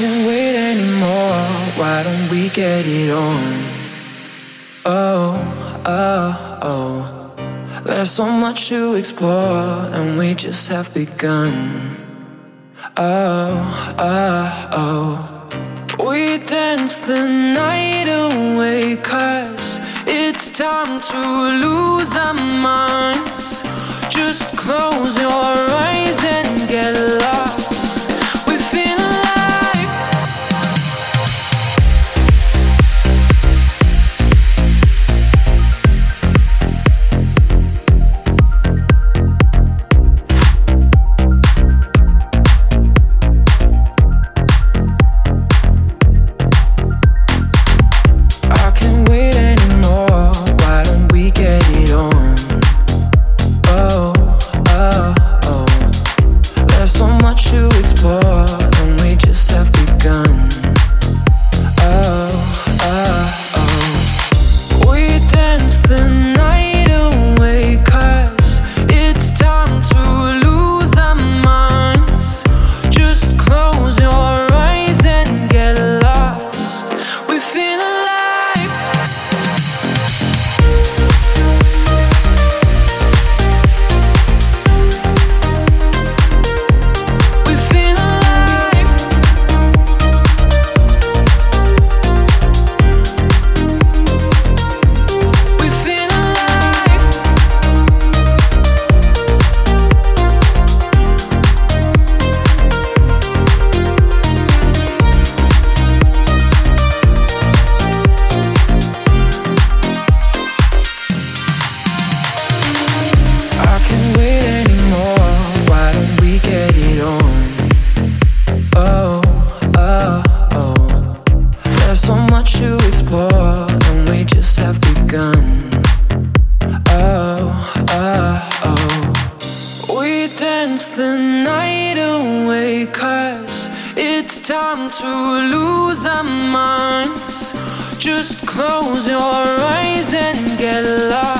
can't wait anymore. Why don't we get it on? Oh, oh, oh. There's so much to explore, and we just have begun. Oh, oh, oh. We dance the night away, cause it's time to lose our minds. Just close your eyes Just have begun. Oh, oh, oh. We dance the night away, cause it's time to lose our minds. Just close your eyes and get lost. We.